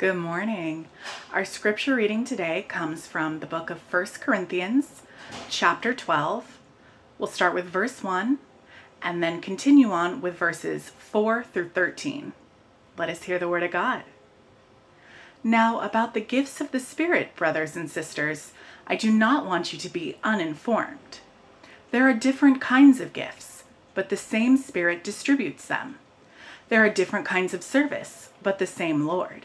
Good morning. Our scripture reading today comes from the book of 1 Corinthians, chapter 12. We'll start with verse 1 and then continue on with verses 4 through 13. Let us hear the word of God. Now, about the gifts of the Spirit, brothers and sisters, I do not want you to be uninformed. There are different kinds of gifts, but the same Spirit distributes them. There are different kinds of service, but the same Lord.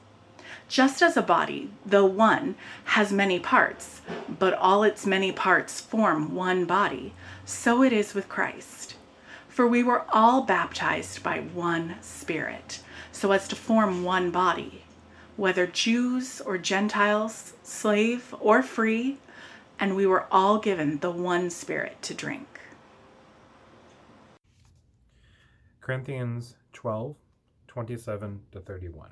Just as a body, though one, has many parts, but all its many parts form one body, so it is with Christ. For we were all baptized by one Spirit, so as to form one body, whether Jews or Gentiles, slave or free, and we were all given the one Spirit to drink. Corinthians 12 27 to 31.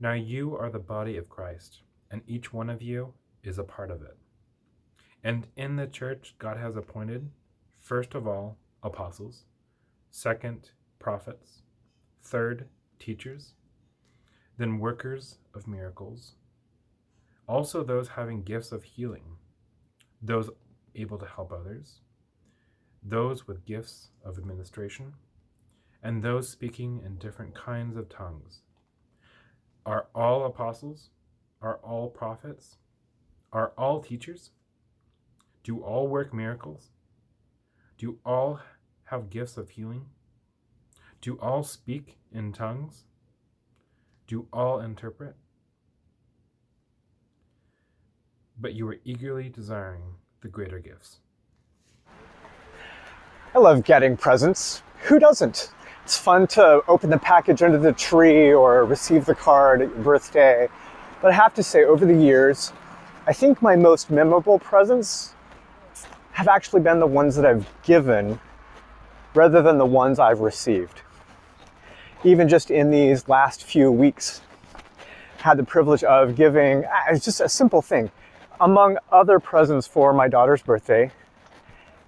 Now you are the body of Christ, and each one of you is a part of it. And in the church, God has appointed, first of all, apostles, second, prophets, third, teachers, then workers of miracles, also those having gifts of healing, those able to help others, those with gifts of administration, and those speaking in different kinds of tongues. Are all apostles? Are all prophets? Are all teachers? Do all work miracles? Do all have gifts of healing? Do all speak in tongues? Do all interpret? But you are eagerly desiring the greater gifts. I love getting presents. Who doesn't? It's fun to open the package under the tree or receive the card at your birthday. But I have to say, over the years, I think my most memorable presents have actually been the ones that I've given rather than the ones I've received. Even just in these last few weeks, had the privilege of giving, uh, it's just a simple thing, among other presents for my daughter's birthday,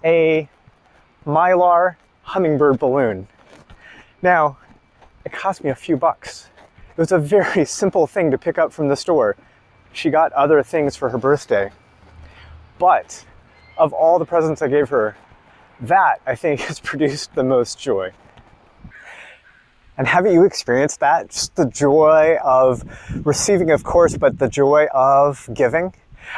a mylar hummingbird balloon now, it cost me a few bucks. It was a very simple thing to pick up from the store. She got other things for her birthday. But of all the presents I gave her, that I think has produced the most joy. And haven't you experienced that? Just the joy of receiving, of course, but the joy of giving?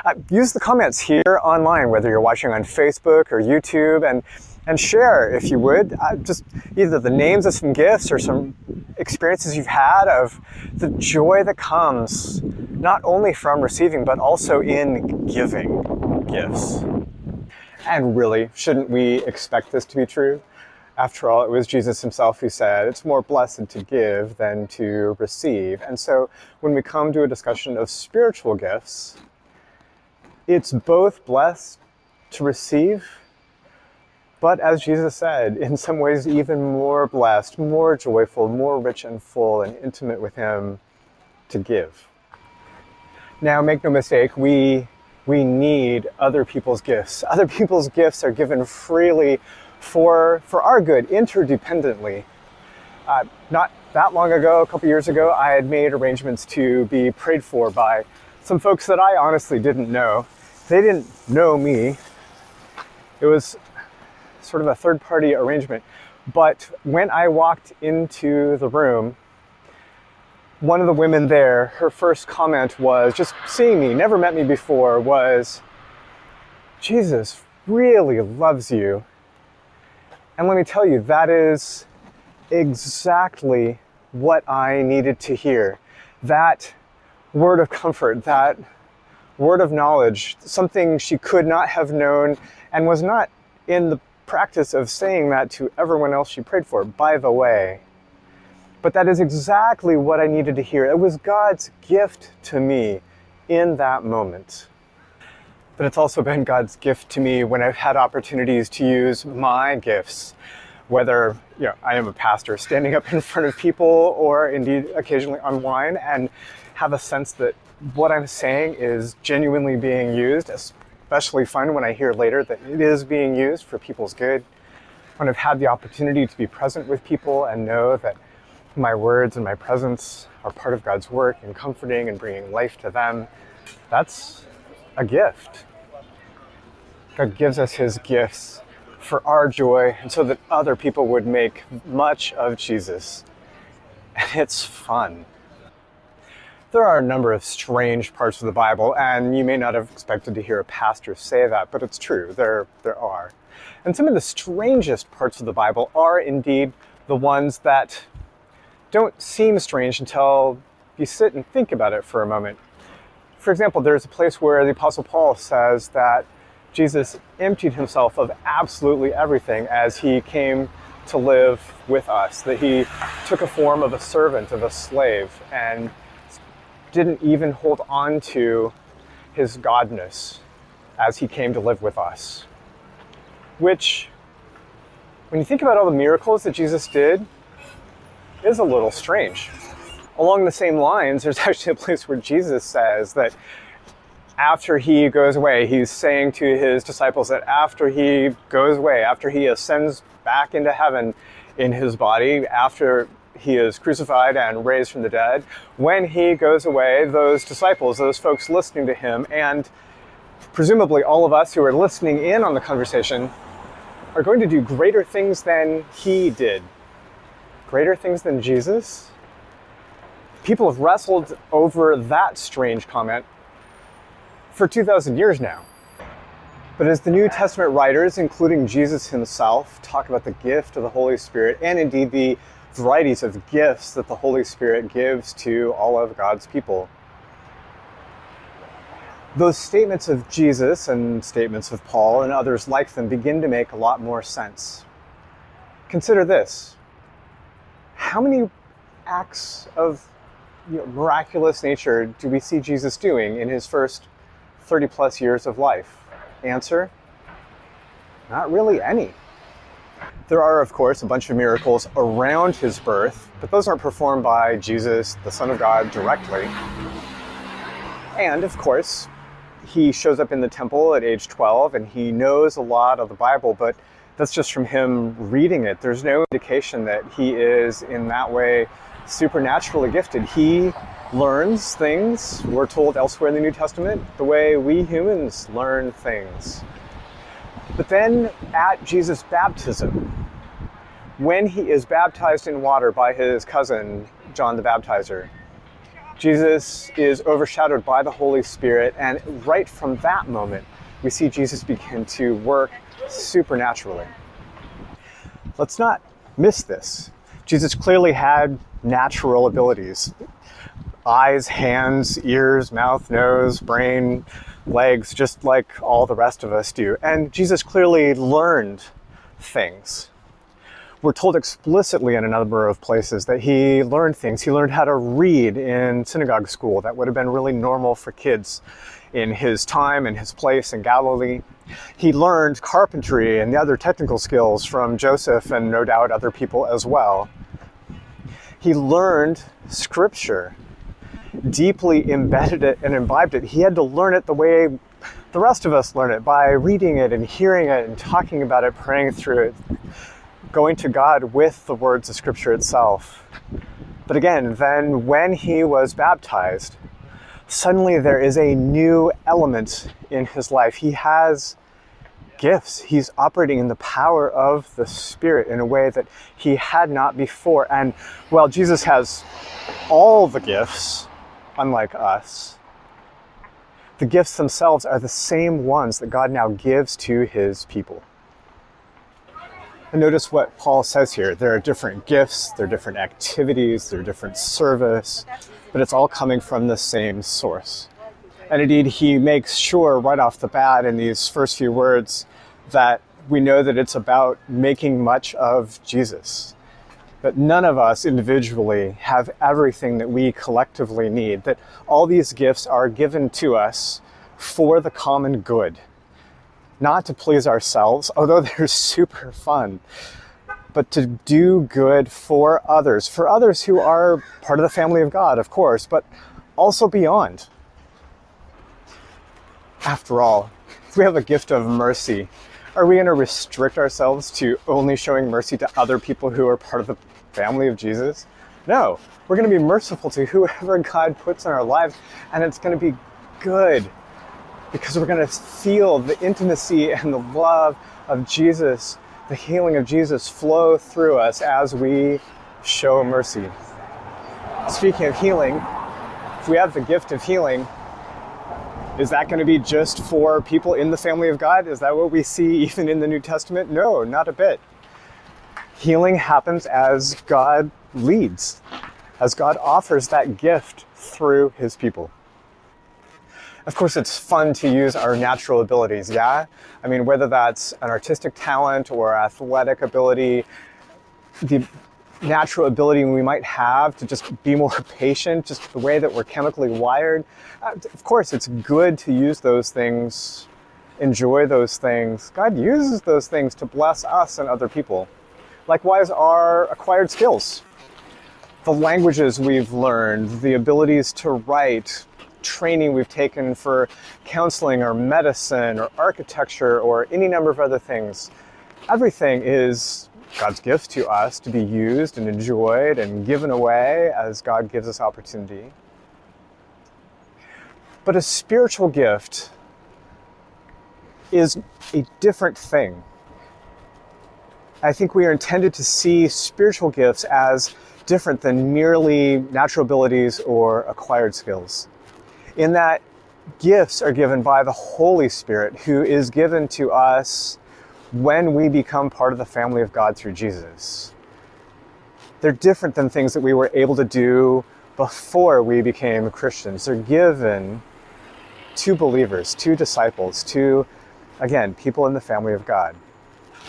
Uh, use the comments here online, whether you're watching on Facebook or YouTube, and and share, if you would, uh, just either the names of some gifts or some experiences you've had of the joy that comes not only from receiving, but also in giving gifts. And really, shouldn't we expect this to be true? After all, it was Jesus himself who said, It's more blessed to give than to receive. And so when we come to a discussion of spiritual gifts, it's both blessed to receive, but as Jesus said, in some ways, even more blessed, more joyful, more rich and full and intimate with Him to give. Now, make no mistake, we, we need other people's gifts. Other people's gifts are given freely for, for our good, interdependently. Uh, not that long ago, a couple years ago, I had made arrangements to be prayed for by some folks that I honestly didn't know. They didn't know me. It was sort of a third party arrangement. But when I walked into the room, one of the women there, her first comment was just seeing me, never met me before, was Jesus really loves you. And let me tell you, that is exactly what I needed to hear. That word of comfort, that word of knowledge, something she could not have known and was not in the practice of saying that to everyone else she prayed for, by the way. But that is exactly what I needed to hear. It was God's gift to me in that moment. But it's also been God's gift to me when I've had opportunities to use my gifts, whether you know, I am a pastor standing up in front of people or indeed occasionally online and have a sense that what I'm saying is genuinely being used, especially fun when I hear later that it is being used for people's good. When I've had the opportunity to be present with people and know that my words and my presence are part of God's work in comforting and bringing life to them, that's a gift. God gives us his gifts for our joy and so that other people would make much of Jesus. And it's fun. There are a number of strange parts of the Bible, and you may not have expected to hear a pastor say that, but it's true. There, there are. And some of the strangest parts of the Bible are indeed the ones that don't seem strange until you sit and think about it for a moment. For example, there's a place where the Apostle Paul says that Jesus emptied himself of absolutely everything as he came to live with us, that he took a form of a servant, of a slave, and didn't even hold on to his godness as he came to live with us. Which, when you think about all the miracles that Jesus did, is a little strange. Along the same lines, there's actually a place where Jesus says that after he goes away, he's saying to his disciples that after he goes away, after he ascends back into heaven in his body, after he is crucified and raised from the dead. When he goes away, those disciples, those folks listening to him, and presumably all of us who are listening in on the conversation, are going to do greater things than he did. Greater things than Jesus? People have wrestled over that strange comment for 2,000 years now. But as the New Testament writers, including Jesus himself, talk about the gift of the Holy Spirit and indeed the varieties of gifts that the Holy Spirit gives to all of God's people. Those statements of Jesus and statements of Paul and others like them begin to make a lot more sense. Consider this how many acts of you know, miraculous nature do we see Jesus doing in his first 30 plus years of life? Answer not really any. There are, of course, a bunch of miracles around his birth, but those aren't performed by Jesus, the Son of God, directly. And, of course, he shows up in the temple at age 12 and he knows a lot of the Bible, but that's just from him reading it. There's no indication that he is, in that way, supernaturally gifted. He learns things, we're told elsewhere in the New Testament, the way we humans learn things. But then at Jesus' baptism, when he is baptized in water by his cousin, John the Baptizer, Jesus is overshadowed by the Holy Spirit, and right from that moment, we see Jesus begin to work supernaturally. Let's not miss this. Jesus clearly had natural abilities eyes, hands, ears, mouth, nose, brain, legs, just like all the rest of us do. And Jesus clearly learned things. we're told explicitly in a number of places that he learned things. He learned how to read in synagogue school. That would have been really normal for kids in his time and his place in Galilee. He learned carpentry and the other technical skills from Joseph and no doubt other people as well. He learned scripture, deeply embedded it and imbibed it. He had to learn it the way the rest of us learn it by reading it and hearing it and talking about it, praying through it, going to God with the words of scripture itself. But again, then when he was baptized, suddenly there is a new element in his life. He has gifts. He's operating in the power of the Spirit in a way that he had not before. And while Jesus has all the gifts, unlike us, the gifts themselves are the same ones that God now gives to his people. And notice what Paul says here. There are different gifts, there are different activities, there are different service, but it's all coming from the same source. And indeed, he makes sure right off the bat in these first few words that we know that it's about making much of Jesus. That none of us individually have everything that we collectively need, that all these gifts are given to us for the common good, not to please ourselves, although they're super fun, but to do good for others, for others who are part of the family of God, of course, but also beyond. After all, we have a gift of mercy, are we going to restrict ourselves to only showing mercy to other people who are part of the family of Jesus? No, we're going to be merciful to whoever God puts in our lives, and it's going to be good because we're going to feel the intimacy and the love of Jesus the healing of Jesus flow through us as we show mercy. Speaking of healing, if we have the gift of healing, is that going to be just for people in the family of God? Is that what we see even in the New Testament? No, not a bit. Healing happens as God leads, as God offers that gift through his people. Of course, it's fun to use our natural abilities, yeah? I mean, whether that's an artistic talent or athletic ability, the natural ability we might have to just be more patient, just the way that we're chemically wired. Uh, of course, it's good to use those things, enjoy those things. God uses those things to bless us and other people. Likewise, our acquired skills, the languages we've learned, the abilities to write, training we've taken for counseling or medicine or architecture or any number of other things. Everything is God's gift to us to be used and enjoyed and given away as God gives us opportunity. But a spiritual gift is a different thing. I think we are intended to see spiritual gifts as different than merely natural abilities or acquired skills in that gifts are given by the Holy Spirit, who is given to us when we become part of the family of God through Jesus. They're different than things that we were able to do before we became Christians. They're given to believers, to disciples, to, again, people in the family of God.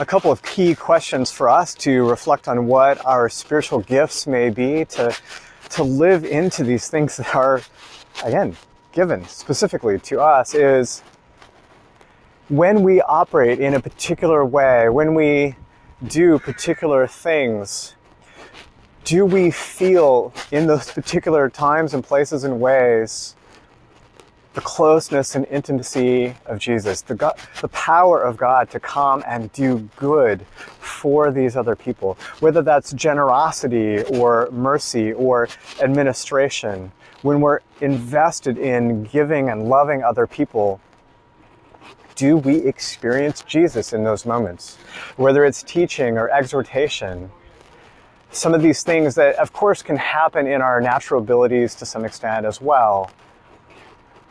A couple of key questions for us to reflect on what our spiritual gifts may be, to, to live into these things that are, again, given specifically to us is when we operate in a particular way, when we do particular things, do we feel in those particular times and places and ways the closeness and intimacy of Jesus, the, God, the power of God to come and do good for these other people, whether that's generosity or mercy or administration, when we're invested in giving and loving other people, do we experience Jesus in those moments? Whether it's teaching or exhortation, some of these things that, of course, can happen in our natural abilities to some extent as well.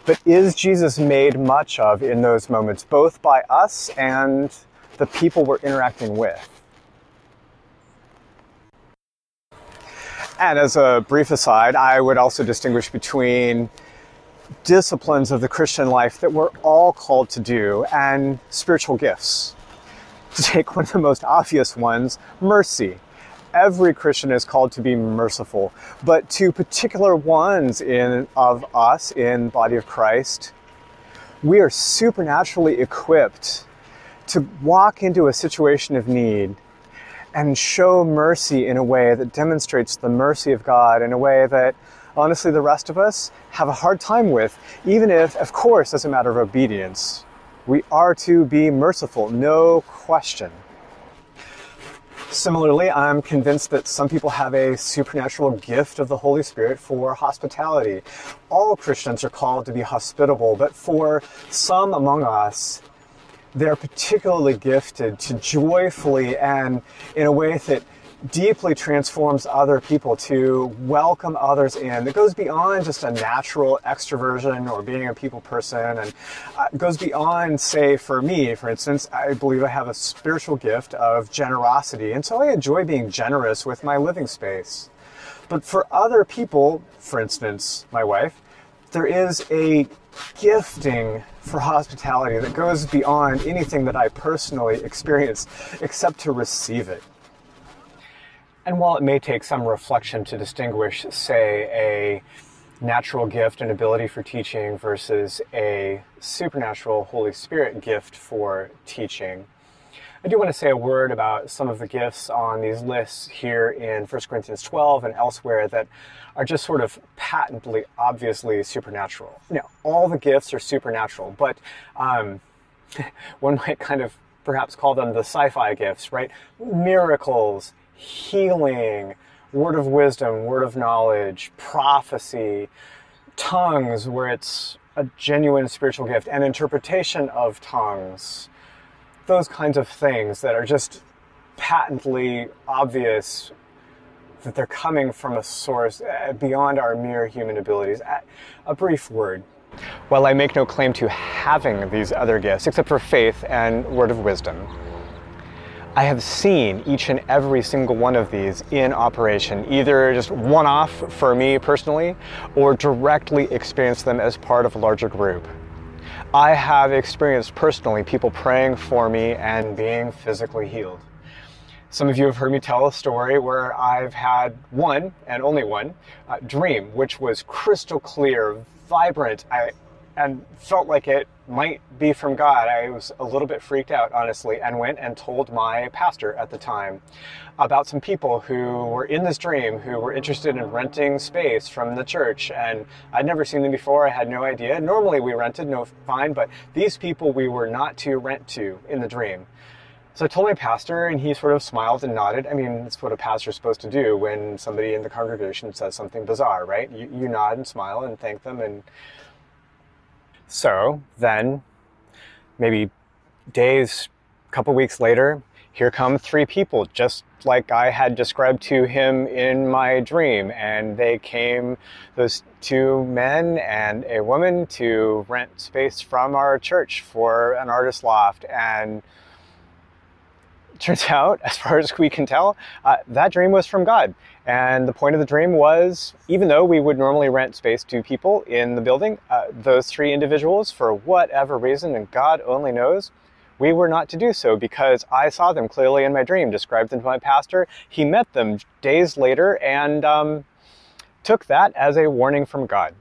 But is Jesus made much of in those moments, both by us and the people we're interacting with? And as a brief aside, I would also distinguish between disciplines of the Christian life that we're all called to do and spiritual gifts. To take one of the most obvious ones, mercy. Every Christian is called to be merciful, but to particular ones in of us in body of Christ, we are supernaturally equipped to walk into a situation of need and show mercy in a way that demonstrates the mercy of God in a way that honestly the rest of us have a hard time with, even if, of course, as a matter of obedience, we are to be merciful, no question. Similarly, I'm convinced that some people have a supernatural gift of the Holy Spirit for hospitality. All Christians are called to be hospitable, but for some among us, they're particularly gifted to joyfully and in a way that deeply transforms other people to welcome others in that goes beyond just a natural extroversion or being a people person and uh, goes beyond say for me for instance i believe i have a spiritual gift of generosity and so i enjoy being generous with my living space but for other people for instance my wife there is a gifting for hospitality that goes beyond anything that I personally experience except to receive it. And while it may take some reflection to distinguish, say, a natural gift and ability for teaching versus a supernatural Holy Spirit gift for teaching, I do want to say a word about some of the gifts on these lists here in 1 Corinthians 12 and elsewhere that are just sort of patently, obviously supernatural. Know, all the gifts are supernatural, but um, one might kind of perhaps call them the sci fi gifts, right? Miracles, healing, word of wisdom, word of knowledge, prophecy, tongues, where it's a genuine spiritual gift, and interpretation of tongues those kinds of things that are just patently obvious that they're coming from a source uh, beyond our mere human abilities. A brief word. While I make no claim to having these other gifts, except for faith and word of wisdom, I have seen each and every single one of these in operation, either just one off for me personally, or directly experienced them as part of a larger group. I have experienced personally people praying for me and being physically healed. Some of you have heard me tell a story where I've had one and only one uh, dream, which was crystal clear, vibrant. I and felt like it might be from God. I was a little bit freaked out, honestly, and went and told my pastor at the time about some people who were in this dream who were interested in renting space from the church. And I'd never seen them before. I had no idea. Normally we rented, no fine, but these people we were not to rent to in the dream. So I told my pastor, and he sort of smiled and nodded. I mean, that's what a pastor's supposed to do when somebody in the congregation says something bizarre, right? You, you nod and smile and thank them and so then, maybe days, couple weeks later, here come three people, just like I had described to him in my dream. And they came, those two men and a woman, to rent space from our church for an artist loft. And turns out, as far as we can tell, uh, that dream was from God. And the point of the dream was even though we would normally rent space to people in the building, uh, those three individuals, for whatever reason, and God only knows, we were not to do so because I saw them clearly in my dream, described them to my pastor. He met them days later and um, took that as a warning from God.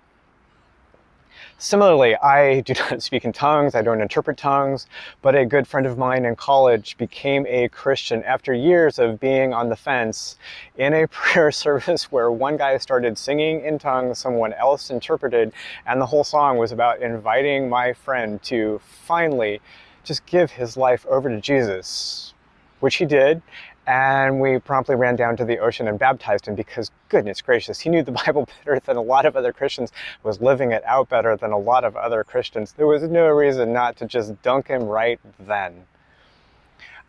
Similarly, I do not speak in tongues, I don't interpret tongues, but a good friend of mine in college became a Christian after years of being on the fence in a prayer service where one guy started singing in tongues, someone else interpreted, and the whole song was about inviting my friend to finally just give his life over to Jesus, which he did and we promptly ran down to the ocean and baptized him because goodness gracious he knew the bible better than a lot of other christians was living it out better than a lot of other christians. There was no reason not to just dunk him right then.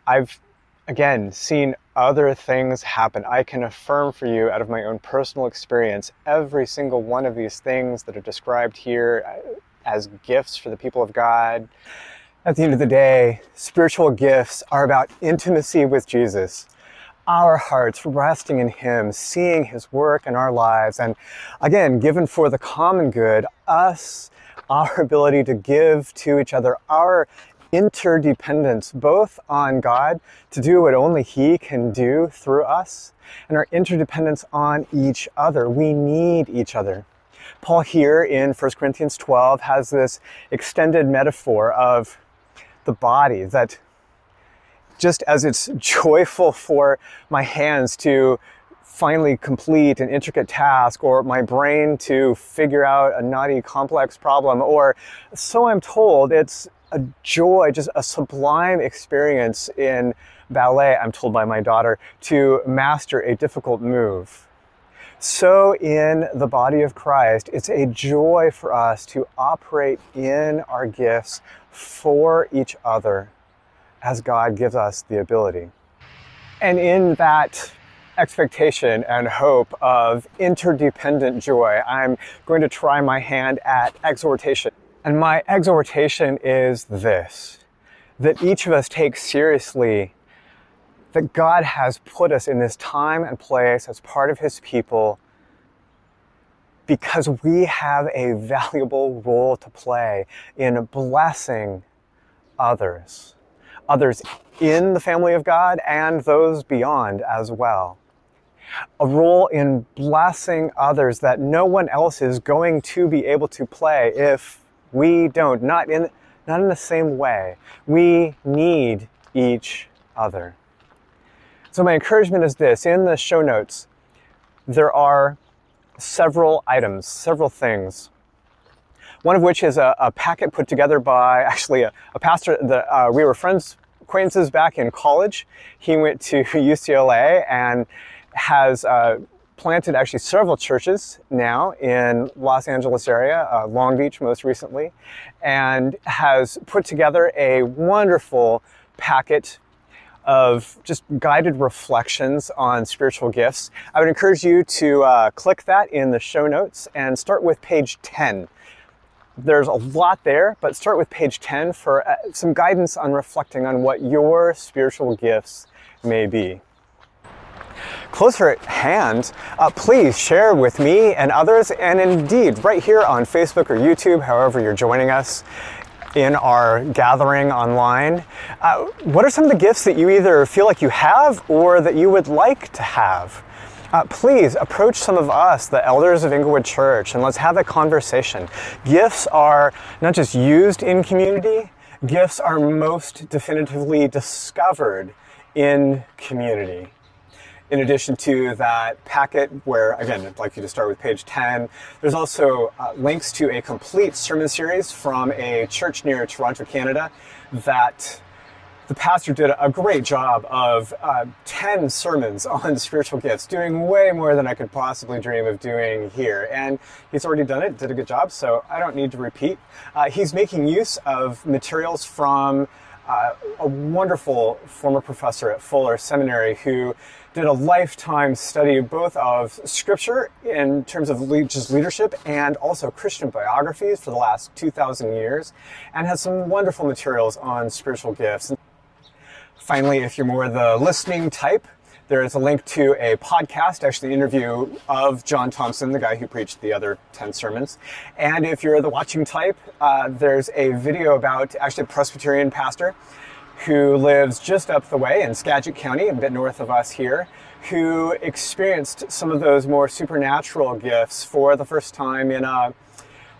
I've again seen other things happen. I can affirm for you out of my own personal experience every single one of these things that are described here uh, as gifts for the people of god at the end of the day, spiritual gifts are about intimacy with Jesus. Our hearts resting in Him, seeing His work in our lives, and again, given for the common good, us, our ability to give to each other, our interdependence both on God to do what only He can do through us and our interdependence on each other. We need each other. Paul here in 1 Corinthians 12 has this extended metaphor of the body that just as it's joyful for my hands to finally complete an intricate task or my brain to figure out a knotty complex problem or so I'm told it's a joy, just a sublime experience in ballet, I'm told by my daughter, to master a difficult move. So, in the body of Christ, it's a joy for us to operate in our gifts for each other as God gives us the ability. And in that expectation and hope of interdependent joy, I'm going to try my hand at exhortation. And my exhortation is this that each of us take seriously that God has put us in this time and place as part of His people because we have a valuable role to play in blessing others, others in the family of God and those beyond as well. A role in blessing others that no one else is going to be able to play if we don't, not in, not in the same way. We need each other. So, my encouragement is this in the show notes, there are several items, several things. One of which is a, a packet put together by actually a, a pastor that uh, we were friends, acquaintances back in college. He went to UCLA and has uh, planted actually several churches now in Los Angeles area, uh, Long Beach most recently, and has put together a wonderful packet of just guided reflections on spiritual gifts. I would encourage you to uh, click that in the show notes and start with page 10. There's a lot there, but start with page 10 for uh, some guidance on reflecting on what your spiritual gifts may be closer at hand, uh, please share with me and others, and indeed right here on Facebook or YouTube, however you're joining us in our gathering online. Uh, what are some of the gifts that you either feel like you have or that you would like to have? Uh, please approach some of us, the elders of Inglewood Church, and let's have a conversation. Gifts are not just used in community, gifts are most definitively discovered in community in addition to that packet where, again, I'd like you to start with page 10, there's also uh, links to a complete sermon series from a church near Toronto, Canada that the pastor did a great job of uh, 10 sermons on spiritual gifts, doing way more than I could possibly dream of doing here. And he's already done it, did a good job, so I don't need to repeat. Uh, he's making use of materials from uh, a wonderful former professor at Fuller Seminary who did a lifetime study both of scripture in terms of just leadership and also Christian biographies for the last 2,000 years, and has some wonderful materials on spiritual gifts. Finally, if you're more the listening type, there is a link to a podcast, actually interview of John Thompson, the guy who preached the other 10 sermons. And if you're the watching type, uh, there's a video about actually a Presbyterian pastor who lives just up the way in Skagit County, a bit north of us here, who experienced some of those more supernatural gifts for the first time in a,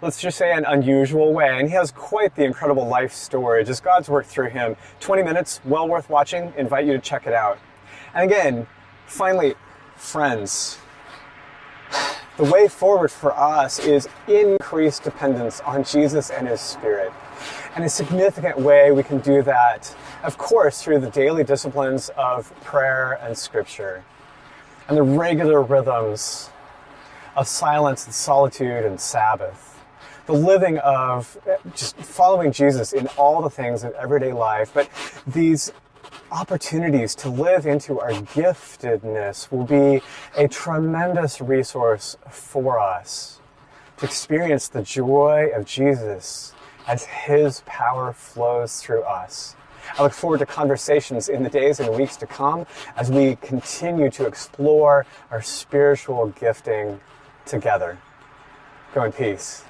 let's just say, an unusual way. And he has quite the incredible life story, just God's work through him. 20 minutes, well worth watching. Invite you to check it out. And again, finally, friends, the way forward for us is increased dependence on Jesus and His Spirit. And a significant way we can do that, of course, through the daily disciplines of prayer and scripture, and the regular rhythms of silence and solitude and Sabbath, the living of just following Jesus in all the things of everyday life, but these opportunities to live into our giftedness will be a tremendous resource for us to experience the joy of Jesus as His power flows through us. I look forward to conversations in the days and weeks to come as we continue to explore our spiritual gifting together. Go in peace.